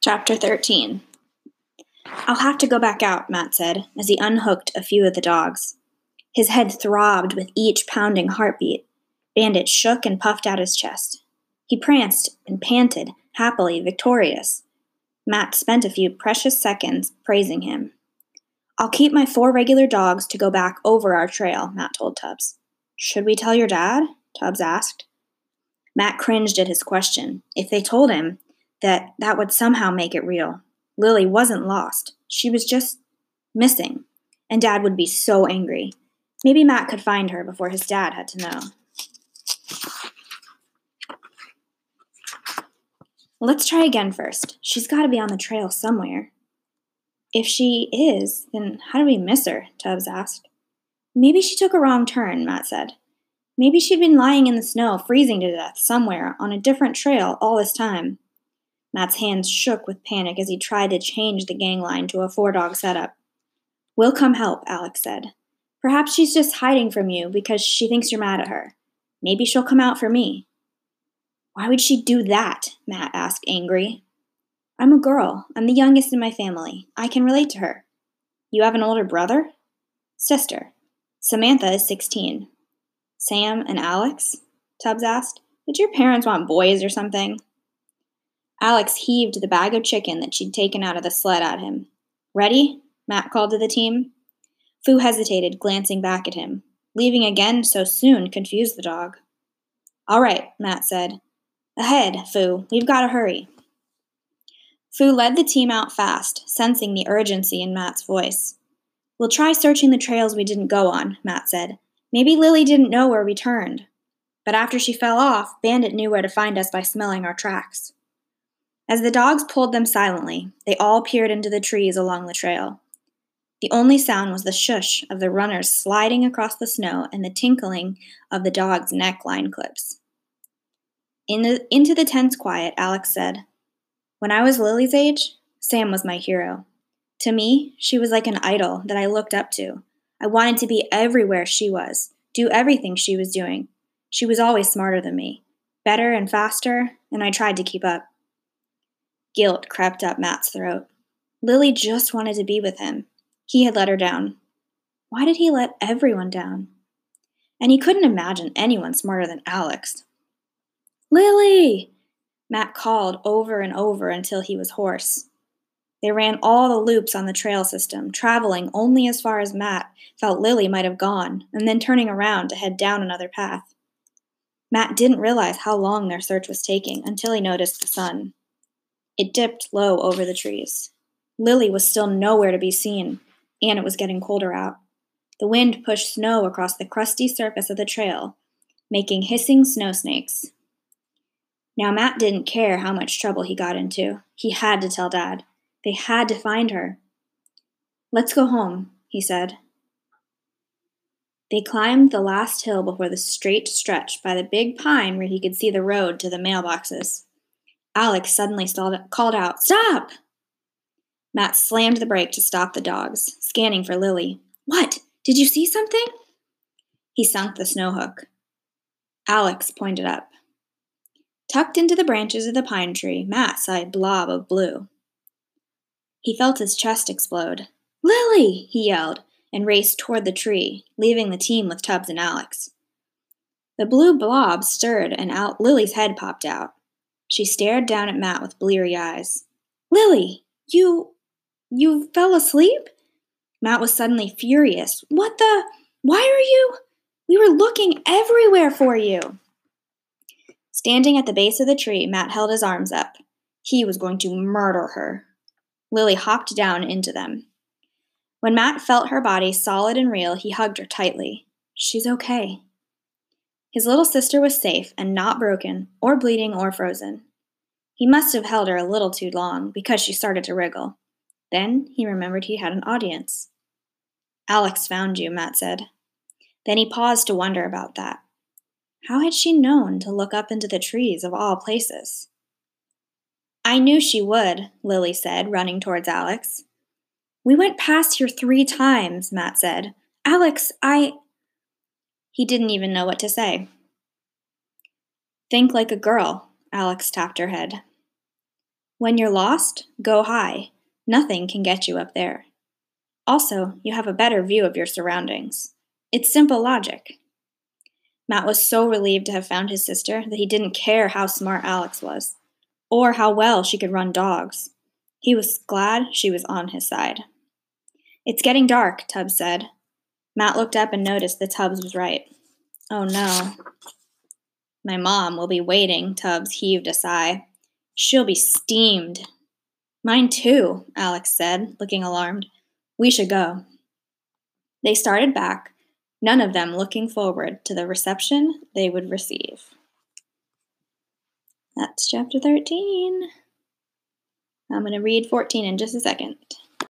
Chapter 13 I'll have to go back out, Matt said, as he unhooked a few of the dogs. His head throbbed with each pounding heartbeat. Bandit shook and puffed out his chest. He pranced and panted, happily victorious. Matt spent a few precious seconds praising him. I'll keep my four regular dogs to go back over our trail, Matt told Tubbs. Should we tell your dad? Tubbs asked. Matt cringed at his question. If they told him that that would somehow make it real. Lily wasn't lost. She was just missing. And Dad would be so angry. Maybe Matt could find her before his dad had to know. Let's try again first. She's got to be on the trail somewhere. If she is, then how do we miss her? Tubbs asked. Maybe she took a wrong turn, Matt said. Maybe she'd been lying in the snow, freezing to death somewhere on a different trail all this time. Matt's hands shook with panic as he tried to change the gang line to a four dog setup. We'll come help, Alex said. Perhaps she's just hiding from you because she thinks you're mad at her. Maybe she'll come out for me. Why would she do that? Matt asked, angry. I'm a girl. I'm the youngest in my family. I can relate to her. You have an older brother? Sister. Samantha is 16. Sam and Alex? Tubbs asked. Did your parents want boys or something? Alex heaved the bag of chicken that she'd taken out of the sled at him. Ready? Matt called to the team. Fu hesitated, glancing back at him. Leaving again so soon confused the dog. All right, Matt said. Ahead, Fu. We've got to hurry. Fu led the team out fast, sensing the urgency in Matt's voice. We'll try searching the trails we didn't go on, Matt said. Maybe Lily didn't know where we turned. But after she fell off, Bandit knew where to find us by smelling our tracks. As the dogs pulled them silently, they all peered into the trees along the trail. The only sound was the shush of the runners sliding across the snow and the tinkling of the dogs' neckline clips. In the, into the tense quiet, Alex said, When I was Lily's age, Sam was my hero. To me, she was like an idol that I looked up to. I wanted to be everywhere she was, do everything she was doing. She was always smarter than me, better and faster, and I tried to keep up. Guilt crept up Matt's throat. Lily just wanted to be with him. He had let her down. Why did he let everyone down? And he couldn't imagine anyone smarter than Alex. Lily! Matt called over and over until he was hoarse. They ran all the loops on the trail system, traveling only as far as Matt felt Lily might have gone, and then turning around to head down another path. Matt didn't realize how long their search was taking until he noticed the sun. It dipped low over the trees. Lily was still nowhere to be seen, and it was getting colder out. The wind pushed snow across the crusty surface of the trail, making hissing snow snakes. Now, Matt didn't care how much trouble he got into. He had to tell Dad. They had to find her. Let's go home, he said. They climbed the last hill before the straight stretch by the big pine where he could see the road to the mailboxes. Alex suddenly called out, Stop! Matt slammed the brake to stop the dogs, scanning for Lily. What? Did you see something? He sunk the snow hook. Alex pointed up. Tucked into the branches of the pine tree, Matt saw a blob of blue. He felt his chest explode. Lily! he yelled and raced toward the tree, leaving the team with Tubbs and Alex. The blue blob stirred and out Lily's head popped out. She stared down at Matt with bleary eyes. Lily, you you fell asleep? Matt was suddenly furious. What the why are you we were looking everywhere for you. Standing at the base of the tree, Matt held his arms up. He was going to murder her. Lily hopped down into them. When Matt felt her body solid and real, he hugged her tightly. She's okay. His little sister was safe and not broken, or bleeding, or frozen. He must have held her a little too long because she started to wriggle. Then he remembered he had an audience. Alex found you, Matt said. Then he paused to wonder about that. How had she known to look up into the trees of all places? I knew she would, Lily said, running towards Alex. We went past here three times, Matt said. Alex, I. He didn't even know what to say. Think like a girl, Alex tapped her head. When you're lost, go high. Nothing can get you up there. Also, you have a better view of your surroundings. It's simple logic. Matt was so relieved to have found his sister that he didn't care how smart Alex was, or how well she could run dogs. He was glad she was on his side. It's getting dark, Tubbs said. Matt looked up and noticed that Tubbs was right. Oh no. My mom will be waiting, Tubbs heaved a sigh. She'll be steamed. Mine too, Alex said, looking alarmed. We should go. They started back, none of them looking forward to the reception they would receive. That's chapter 13. I'm going to read 14 in just a second.